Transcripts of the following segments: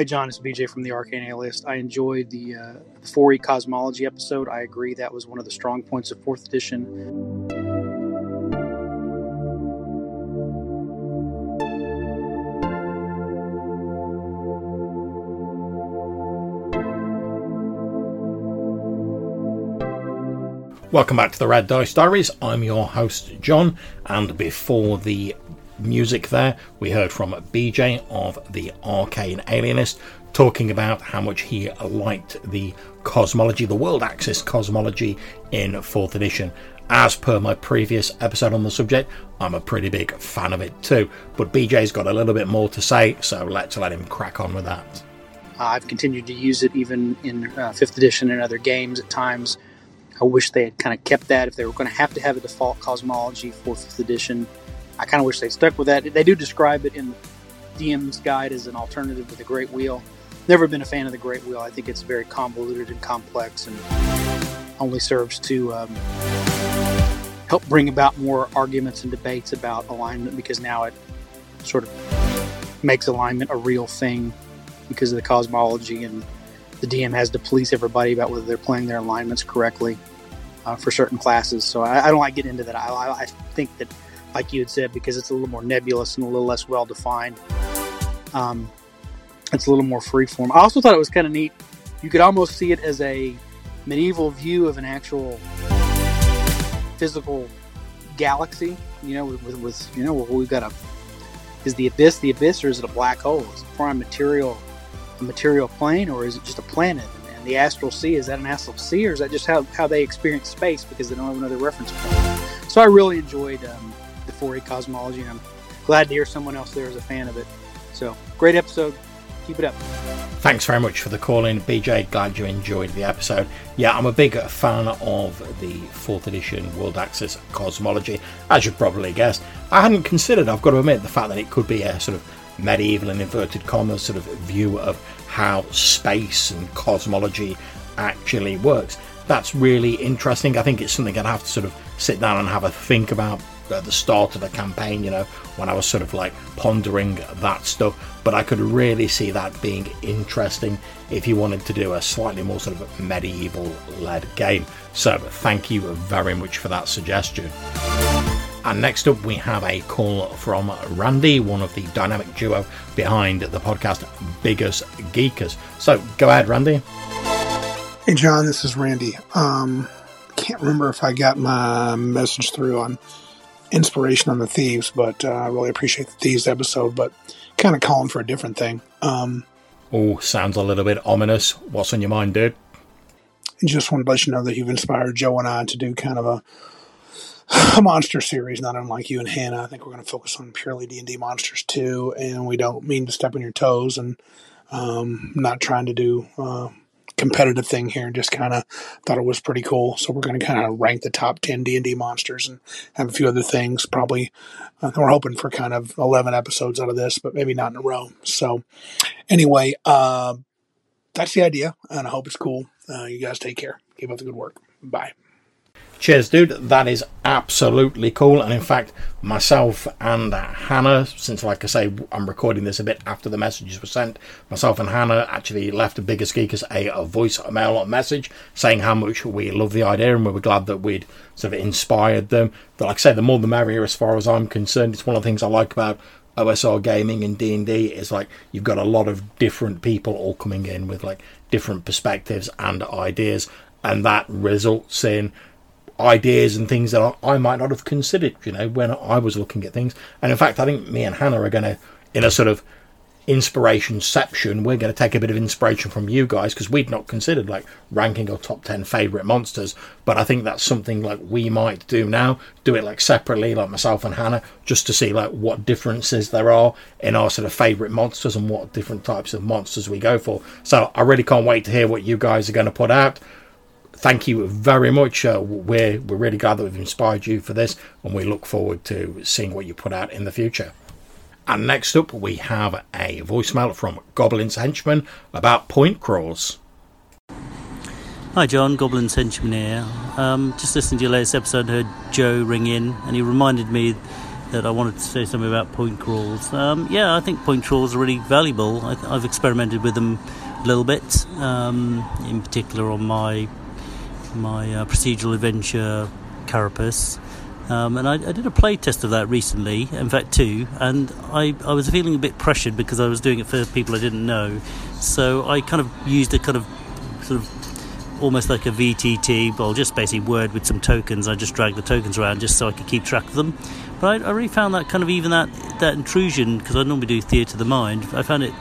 Hey, John, it's BJ from the Arcane Alienist. I enjoyed the, uh, the 4E Cosmology episode. I agree that was one of the strong points of 4th edition. Welcome back to the Red Dice Diaries. I'm your host, John, and before the music there, we heard from BJ of the Arcane Alienist talking about how much he liked the cosmology, the world axis cosmology in 4th edition. As per my previous episode on the subject, I'm a pretty big fan of it too. But BJ's got a little bit more to say, so let's let him crack on with that. I've continued to use it even in uh, 5th edition and other games at times I wish they had kind of kept that. If they were going to have to have a default cosmology for fifth edition, I kind of wish they stuck with that. They do describe it in the DM's guide as an alternative to the Great Wheel. Never been a fan of the Great Wheel. I think it's very convoluted and complex, and only serves to um, help bring about more arguments and debates about alignment because now it sort of makes alignment a real thing because of the cosmology and the DM has to police everybody about whether they're playing their alignments correctly uh, for certain classes. So I, I, don't like getting into that. I, I, think that, like you had said, because it's a little more nebulous and a little less well defined, um, it's a little more freeform. I also thought it was kind of neat. You could almost see it as a medieval view of an actual physical galaxy. You know, with, with, you know, we've got a is the abyss the abyss or is it a black hole? Is it prime material a material plane or is it just a planet? And the astral sea, is that an astral sea or is that just how, how they experience space because they don't have another reference point? So I really enjoyed um, the 4E cosmology and I'm glad to hear someone else there is a fan of it. So great episode. Keep it up. Thanks very much for the call in, BJ. Glad you enjoyed the episode. Yeah, I'm a big fan of the 4th edition World Axis cosmology, as you probably guessed. I hadn't considered, I've got to admit, the fact that it could be a sort of medieval and inverted commas sort of view of how space and cosmology actually works. That's really interesting. I think it's something I'd have to sort of sit down and have a think about at the start of a campaign, you know, when I was sort of like pondering that stuff. But I could really see that being interesting if you wanted to do a slightly more sort of medieval led game. So thank you very much for that suggestion. And next up, we have a call from Randy, one of the dynamic duo behind the podcast Biggus Geekus. So go ahead, Randy. Hey, John, this is Randy. Um, can't remember if I got my message through on inspiration on the thieves, but uh, I really appreciate the thieves episode. But kind of calling for a different thing. Um, oh, sounds a little bit ominous. What's on your mind, dude? Just wanted to let you know that you've inspired Joe and I to do kind of a a monster series, not unlike you and Hannah. I think we're going to focus on purely D and D monsters too, and we don't mean to step on your toes and um, not trying to do uh, competitive thing here. And just kind of thought it was pretty cool. So we're going to kind of rank the top ten D and D monsters and have a few other things. Probably uh, we're hoping for kind of eleven episodes out of this, but maybe not in a row. So anyway, uh, that's the idea, and I hope it's cool. Uh, you guys take care. Keep up the good work. Bye. Cheers, dude. That is absolutely cool. And in fact, myself and Hannah, since like I say, I'm recording this a bit after the messages were sent, myself and Hannah actually left a Biggus Geekus a, voice, a voicemail message saying how much we love the idea and we were glad that we'd sort of inspired them. But like I say, the more the merrier as far as I'm concerned. It's one of the things I like about OSR gaming and D&D is like you've got a lot of different people all coming in with like different perspectives and ideas and that results in ideas and things that I, might not have considered, you know, when I was looking at things. And in fact, I think me and Hannah are going to, in a sort of inspiration section, we're going to take a bit of inspiration from you guys because we'd not considered like ranking our top 10 favorite monsters. But I think that's something like we might do now, do it like separately, like myself and Hannah, just to see like what differences there are in our sort of favorite monsters and what different types of monsters we go for. So I really can't wait to hear what you guys are going to put out thank you very much. Uh, we're we're really glad that we've inspired you for this, and we look forward to seeing what you put out in the future. And next up, we have a voicemail from Goblin's Henchman about point crawls. Hi, John. Goblin's Henchman here. Um, just listening to your latest episode, heard Joe ring in, and he reminded me that I wanted to say something about point crawls. Um, yeah, I think point crawls are really valuable. I, have experimented with them a little bit, um, in particular on my my uh, procedural adventure Carapace. Um, and I, I, did a play test of that recently, in fact, two, and I, I was feeling a bit pressured because I was doing it for people I didn't know. So I kind of used a kind of sort of almost like a VTT, well, just basically Word with some tokens. I just dragged the tokens around just so I could keep track of them. But I, I really found that kind of even that, that intrusion, because I normally do theatre of the mind, I found it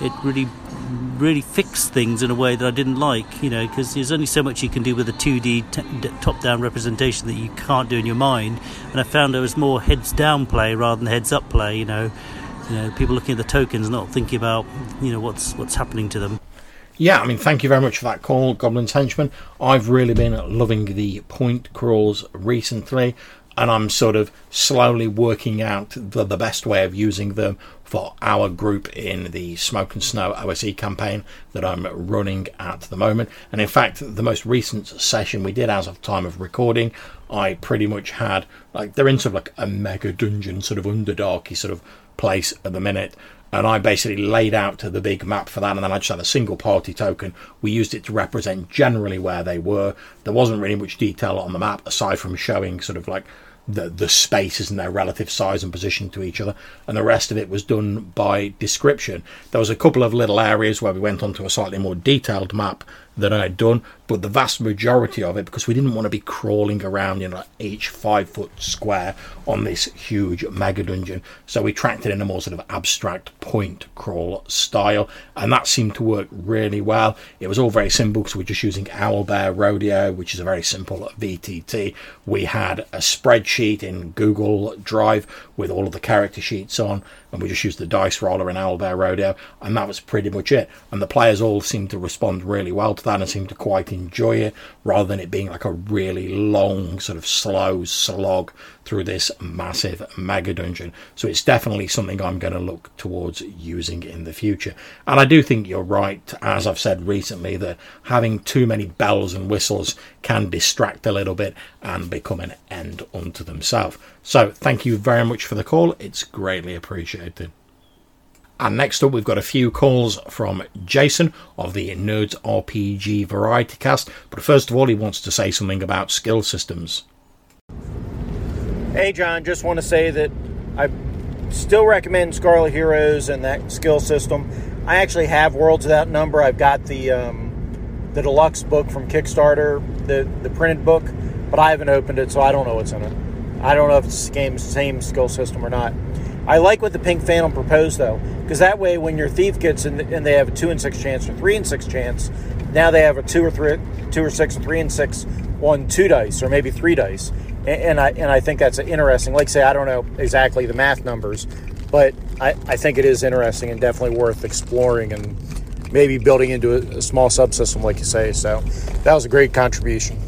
it really really fix things in a way that I didn't like, you know, because there's only so much you can do with a 2D t- top-down representation that you can't do in your mind. And I found there was more heads-down play rather than heads-up play. You know, you know, people looking at the tokens, not thinking about, you know, what's what's happening to them. Yeah, I mean, thank you very much for that call, Goblin's Henchman. I've really been loving the point crawls recently and I'm sort of slowly working out the, the best way of using them for our group in the Smoke and Snow OSE campaign that I'm running at the moment. And in fact, the most recent session we did as of time of recording, I pretty much had like they're in sort of like a mega dungeon sort of underdarky sort of place at the minute. And I basically laid out the big map for that, and then I just had a single party token. We used it to represent generally where they were. There wasn't really much detail on the map aside from showing sort of like the the spaces and their relative size and position to each other, and the rest of it was done by description. There was a couple of little areas where we went onto a slightly more detailed map that I had done, but the vast majority of it, because we didn't want to be crawling around in like each five foot square on this huge mega dungeon, so we tracked it in a more sort of abstract point crawl style, and that seemed to work really well. It was all very simple because we're just using Owlbear Rodeo, which is a very simple VTT. We had a spreadsheet in Google Drive with all of the character sheets on, and we just used the dice roller in Owlbear Rodeo, and that was pretty much it. And the players all seemed to respond really well to that and seemed to quite enjoy it, rather than it being like a really long, sort of slow slog through this massive mega dungeon. So it's definitely something I'm going to look towards using in the future. And I do think you're right, as I've said recently, that having too many bells and whistles can distract a little bit and become an end unto themselves. So thank you very much for the call. It's greatly appreciated. And next up, we've got a few calls from Jason of the Nerds RPG Variety Cast. But first of all, he wants to say something about skill systems. Hey, John, just want to say that I still recommend Scarlet Heroes and that skill system. I actually have Worlds Without Number. I've got the um, the deluxe book from Kickstarter, the the printed book, but I haven't opened it, so I don't know what's in it. I don't know if it's the same skill system or not. I like what the Pink Phantom proposed though, because that way, when your thief gets in and they have a two and six chance or three and six chance, now they have a two or three, two or six, three and six on two dice or maybe three dice, and I and I think that's interesting. Like say, I don't know exactly the math numbers, but I, I think it is interesting and definitely worth exploring and maybe building into a, a small subsystem, like you say. So that was a great contribution.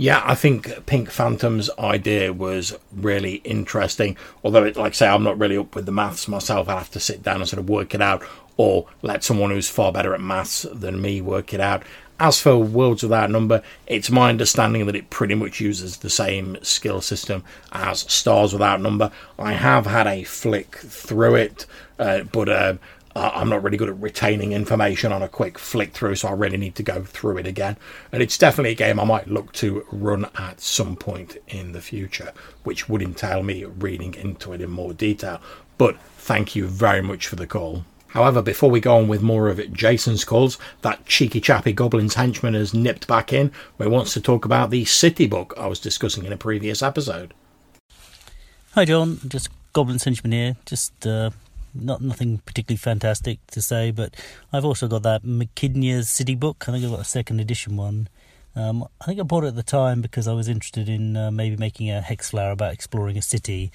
Yeah, I think Pink Phantom's idea was really interesting. Although, it, like I say, I'm not really up with the maths myself. I have to sit down and sort of work it out, or let someone who's far better at maths than me work it out. As for Worlds Without Number, it's my understanding that it pretty much uses the same skill system as Stars Without Number. I have had a flick through it, uh, but uh, I'm not really good at retaining information on a quick flick through, so I really need to go through it again. And it's definitely a game I might look to run at some point in the future, which would entail me reading into it in more detail. But thank you very much for the call. However, before we go on with more of Jason's calls, that cheeky chappy Goblin's henchman has nipped back in where he wants to talk about the City book I was discussing in a previous episode. Hi, John. Just Goblin's henchman here. Just uh, not nothing particularly fantastic to say, but I've also got that McKinney's City book. I think I've got a second edition one. Um, I think I bought it at the time because I was interested in uh, maybe making a hex flower about exploring a city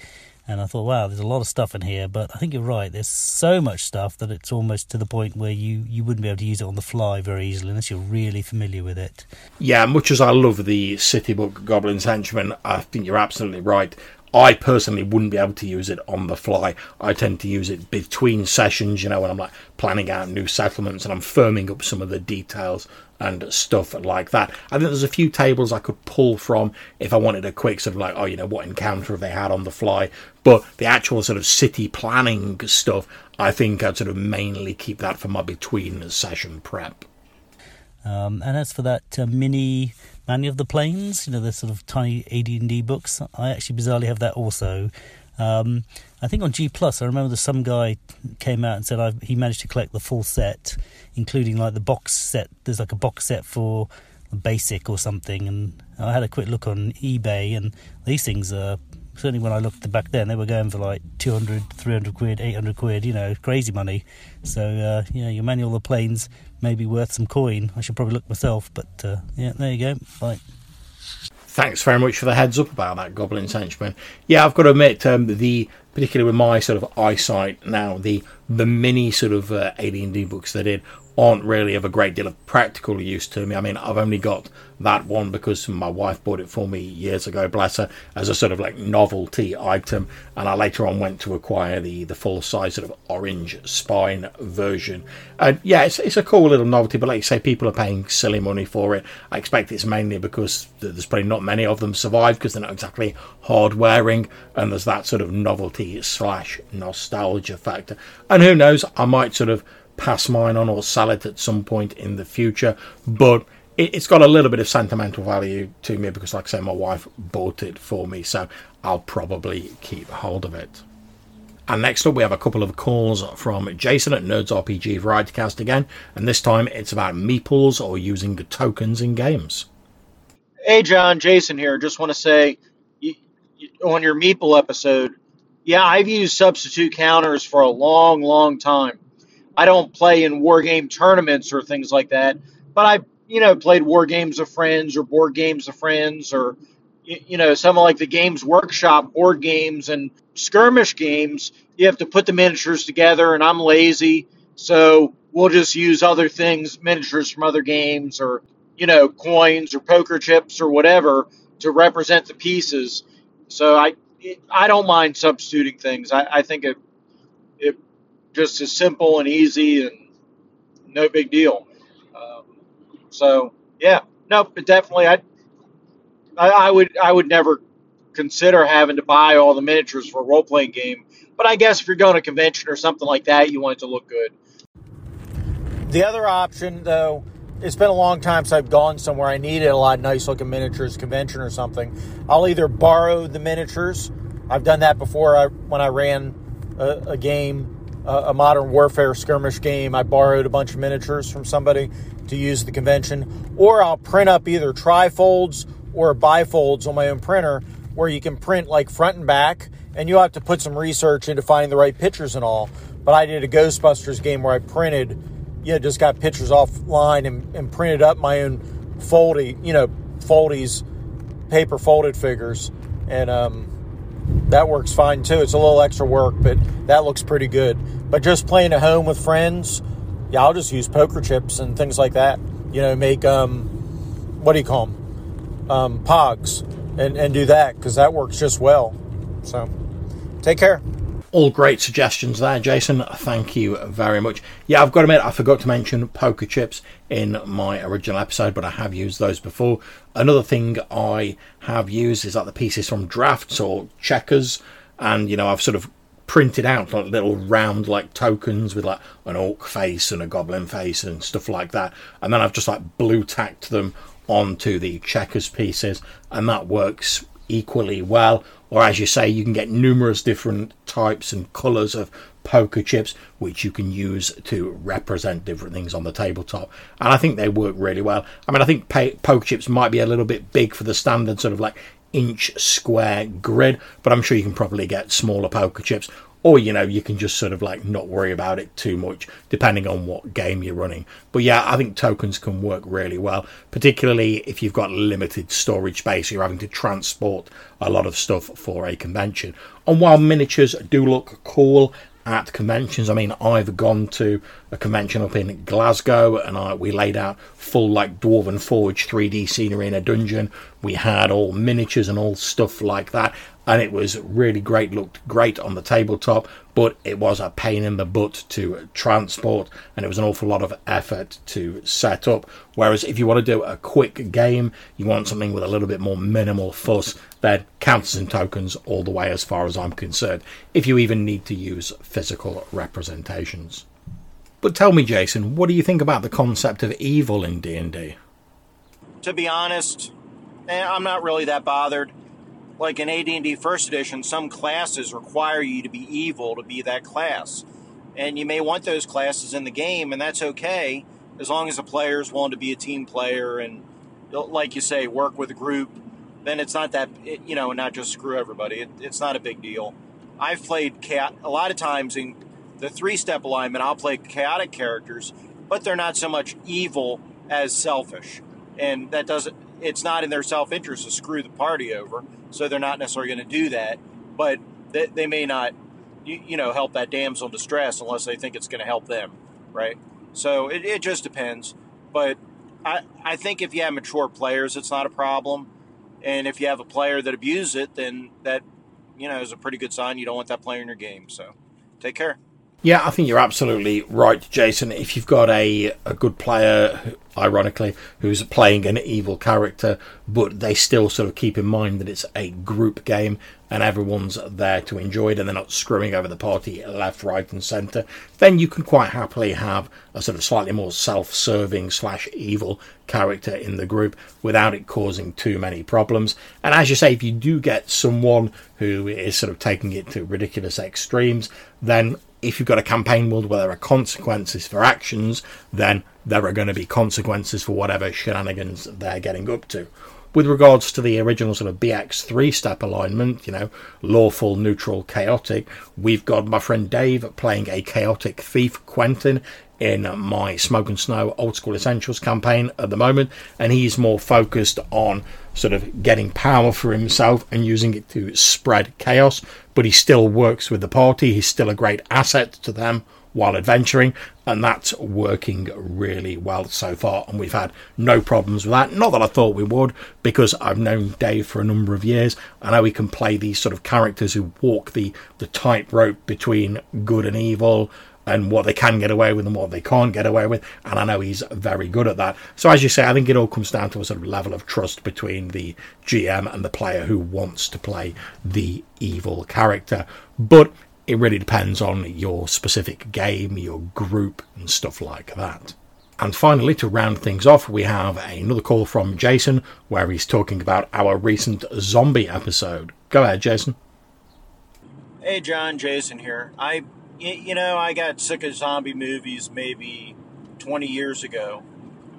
and I thought, wow, there's a lot of stuff in here. But I think you're right. There's so much stuff that it's almost to the point where you, you wouldn't be able to use it on the fly very easily unless you're really familiar with it. Yeah, much as I love the City Book Goblin's Henchman, I think you're absolutely right. I personally wouldn't be able to use it on the fly. I tend to use it between sessions, you know, when I'm like planning out new settlements and I'm firming up some of the details and stuff like that. I think there's a few tables I could pull from if I wanted a quick sort of like, oh, you know, what encounter have they had on the fly. But the actual sort of city planning stuff, I think I'd sort of mainly keep that for my between session prep. Um, and as for that uh, mini Manual of the Planes, you know, the sort of tiny AD&D books, I actually bizarrely have that also. Um, I think on G Plus, I remember that some guy came out and said I've, he managed to collect the full set, including like the box set. There's like a box set for the basic or something, and I had a quick look on eBay, and these things are certainly when I looked back then, they were going for like 200, 300 quid, 800 quid, you know, crazy money. So, uh, yeah, your manual of the planes may be worth some coin. I should probably look myself, but uh, yeah, there you go. Bye. Thanks very much for the heads up about that, Goblin Henchman. Yeah, I've got to admit, um, the particularly with my sort of eyesight now, the the mini sort of uh, AD&D books they did aren't really of a great deal of practical use to me. I mean, I've only got that one because my wife bought it for me years ago, bless her, as a sort of like novelty item. And I later on went to acquire the, the full size sort of orange spine version. And yeah, it's, it's a cool little novelty, but like you say, people are paying silly money for it. I expect it's mainly because there's probably not many of them survive because they're not exactly hard wearing. And there's that sort of novelty slash nostalgia factor. And who knows, I might sort of pass mine on or sell it at some point in the future. But it, has got a little bit of sentimental value to me because, like I say, my wife bought it for me, so I'll probably keep hold of it. And next up, we have a couple of calls from Jason at Nerds RPG Varietycast again, and this time it's about meeples or using the tokens in games. Hey, John, Jason here. Just want to say on your meeple episode, yeah, I've used substitute counters for a long, long time. I don't play in war game tournaments or things like that, but I've you know played war games of friends or board games of friends or you know some like the Games Workshop board games and skirmish games. You have to put the miniatures together, and I'm lazy, so we'll just use other things, miniatures from other games, or you know coins or poker chips or whatever to represent the pieces. So I I don't mind substituting things. I, I think it just as simple and easy and no big deal. Um, so yeah, no, but definitely I, I, I would I would never consider having to buy all the miniatures for a role playing game. But I guess if you're going to a convention or something like that, you want it to look good. The other option, though, it's been a long time since I've gone somewhere I needed a lot of nice looking miniatures, convention or something. I'll either borrow the miniatures. I've done that before I, when I ran a, a game a modern warfare skirmish game. I borrowed a bunch of miniatures from somebody to use the convention, or I'll print up either trifolds or bifolds on my own printer where you can print like front and back, and you have to put some research into finding the right pictures and all. But I did a Ghostbusters game where I printed, know, just got pictures offline and, and printed up my own foldy, you know, foldies, paper folded figures, and um, that works fine too. It's a little extra work, but that looks pretty good. But just playing at home with friends, yeah, I'll just use poker chips and things like that. You know, make um, what do you call them? Um, pogs, and and do that because that works just well. So, take care. All great suggestions there, Jason. Thank you very much. Yeah, I've got to admit, I forgot to mention poker chips in my original episode, but I have used those before. Another thing I have used is like the pieces from drafts or checkers, and you know, I've sort of printed out like little round like tokens with like an orc face and a goblin face and stuff like that, and then I've just like blue tacked them onto the checkers pieces, and that works equally well or as you say, you can get numerous different types and colours of poker chips, which you can use to represent different things on the tabletop. And I think they work really well. I mean, I think poker chips might be a little bit big for the standard sort of like inch square grid, but I'm sure you can probably get smaller poker chips or you know you can just sort of like not worry about it too much depending on what game you're running but yeah i think tokens can work really well particularly if you've got limited storage space you're having to transport a lot of stuff for a convention and while miniatures do look cool at conventions. I mean, I've gone to a convention up in Glasgow and I, we laid out full like Dwarven Forge 3D scenery in a dungeon. We had all miniatures and all stuff like that. And it was really great, looked great on the tabletop, but it was a pain in the butt to transport, and it was an awful lot of effort to set up. Whereas if you want to do a quick game, you want something with a little bit more minimal fuss, then counters and tokens all the way as far as I'm concerned, if you even need to use physical representations. But tell me, Jason, what do you think about the concept of evil in D&D? To be honest, eh, I'm not really that bothered like in AD&D First Edition, some classes require you to be evil to be that class, and you may want those classes in the game, and that's okay as long as the players want to be a team player and, like you say, work with a group. Then it's not that you know, not just screw everybody. It, it's not a big deal. I've played cat a lot of times in the three-step alignment. I'll play chaotic characters, but they're not so much evil as selfish, and that doesn't it's not in their self interest to screw the party over, so they're not necessarily going to do that. But they, they may not, you, you, know, help that damsel in distress unless they think it's going to help them, right? So it, it just depends. But I, I think if you have mature players, it's not a problem. And if you have a player that abuses it, then that, you know, is a pretty good sign you don't want that player in your game. So take care. Yeah, I think you're absolutely right, Jason. If you've got a, a good player, ironically, who's playing an evil character, but they still sort of keep in mind that it's a group game and everyone's there to enjoy it and they're not screwing over the party left, right, and centre, then you can quite happily have a sort of slightly more self serving slash evil character in the group without it causing too many problems. And as you say, if you do get someone who is sort of taking it to ridiculous extremes, then if you've got a campaign world where there are consequences for actions, then there are going to be consequences for whatever shenanigans they're getting up to. With regards to the original sort of BX three step alignment, you know, lawful, neutral, chaotic, we've got my friend Dave playing a chaotic thief, Quentin, in my Smoke and Snow Old School Essentials campaign at the moment, and he's more focused on sort of getting power for himself and using it to spread chaos. But he still works with the party, he's still a great asset to them while adventuring, and that's working really well so far. And we've had no problems with that. Not that I thought we would, because I've known Dave for a number of years. I know he can play these sort of characters who walk the, the tightrope between good and evil and what they can get away with and what they can't get away with. And I know he's very good at that. So, as you say, I think it all comes down to a sort of level of trust between the GM and the player who wants to play the evil character. But it really depends on your specific game, your group, and stuff like that. And finally, to round things off, we have another call from Jason where he's talking about our recent zombie episode. Go ahead, Jason. Hey, John, Jason here. I you know, I got sick of zombie movies maybe 20 years ago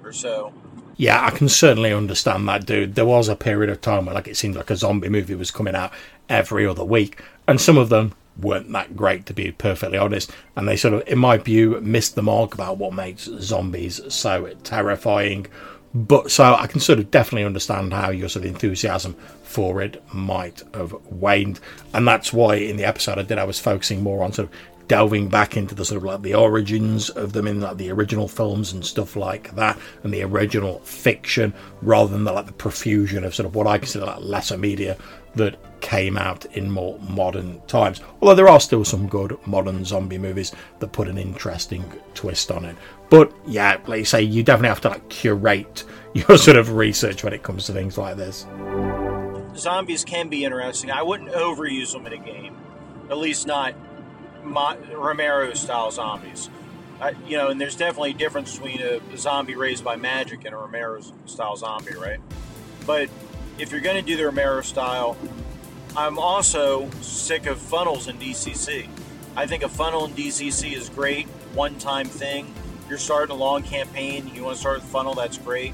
or so. Yeah, I can certainly understand that, dude. There was a period of time where like it seemed like a zombie movie was coming out every other week, and some of them weren't that great to be perfectly honest, and they sort of, in my view, missed the mark about what makes zombies so terrifying. But so I can sort of definitely understand how your sort of enthusiasm for it might have waned, and that's why in the episode I did I was focusing more on sort of delving back into the sort of like the origins of them in like the original films and stuff like that, and the original fiction, rather than the, like the profusion of sort of what I consider like lesser media that came out in more modern times. Although there are still some good modern zombie movies that put an interesting twist on it. But yeah, like you say, you definitely have to like curate your sort of research when it comes to things like this. Zombies can be interesting. I wouldn't overuse them in a game, at least not Romero style zombies. You know, and there's definitely a difference between a, a, zombie raised by magic and a Romero style zombie, right? But if you're going to do the Romero style, I'm also sick of funnels in DCC. I think a funnel in DCC is great, one time thing. You're starting a long campaign, you want to start with funnel, that's great.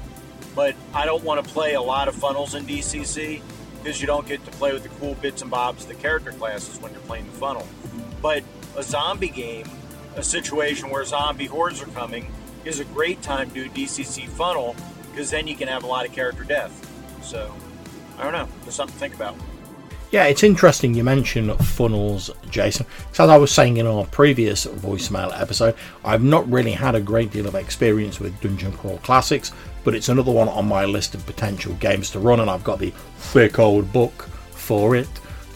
But I don't want to play a lot of funnels in DCC because you don't get to play with the cool bits and bobs of the character classes when you're playing the funnel. But a zombie game, a situation where zombie hordes are coming, is a great time to do DCC funnel because then you can have a lot of character death. So, I don't know. There's something to think about. Yeah, it's interesting you mention funnels, Jason. As I was saying in our previous voicemail episode, I've not really had a great deal of experience with Dungeon Crawl Classics, but it's another one on my list of potential games to run, and I've got the thick old book for it.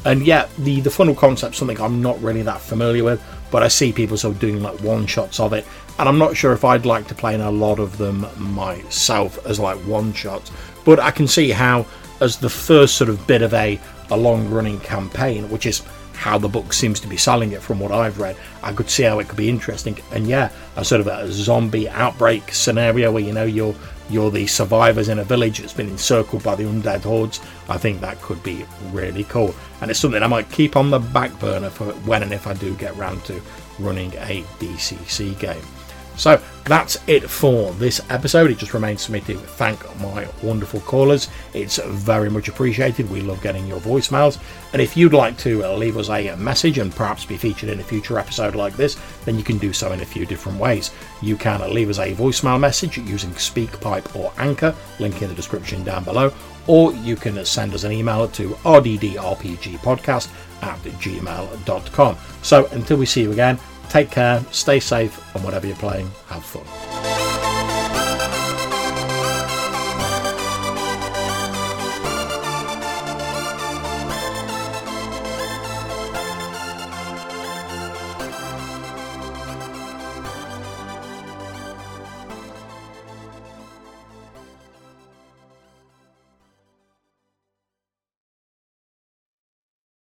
And yeah, the the funnel concept something I'm not really that familiar with, but I see people sort of doing like one shots of it, and I'm not sure if I'd like to play in a lot of them myself as like one shots. But I can see how, as the first sort of bit of a a long running campaign, which is how the book seems to be selling it from what I've read. I could see how it could be interesting. And yeah, a sort of a zombie outbreak scenario where you know you're you're the survivors in a village that's been encircled by the undead hordes. I think that could be really cool. And it's something I might keep on the back burner for when and if I do get round to running a DCC game. So that's it for this episode. It just remains for me to thank my wonderful callers. It's very much appreciated. We love getting your voicemails. And if you'd like to uh, leave us a uh, message and perhaps be featured in a future episode like this, then you can do so in a few different ways. You can uh, leave us a voicemail message using SpeakPipe or Anchor, link in the description down below, or you can send us an email to rddrpgpodcast at gmail.com. So until we see you again, Take care, stay safe, and whatever you're playing, have fun.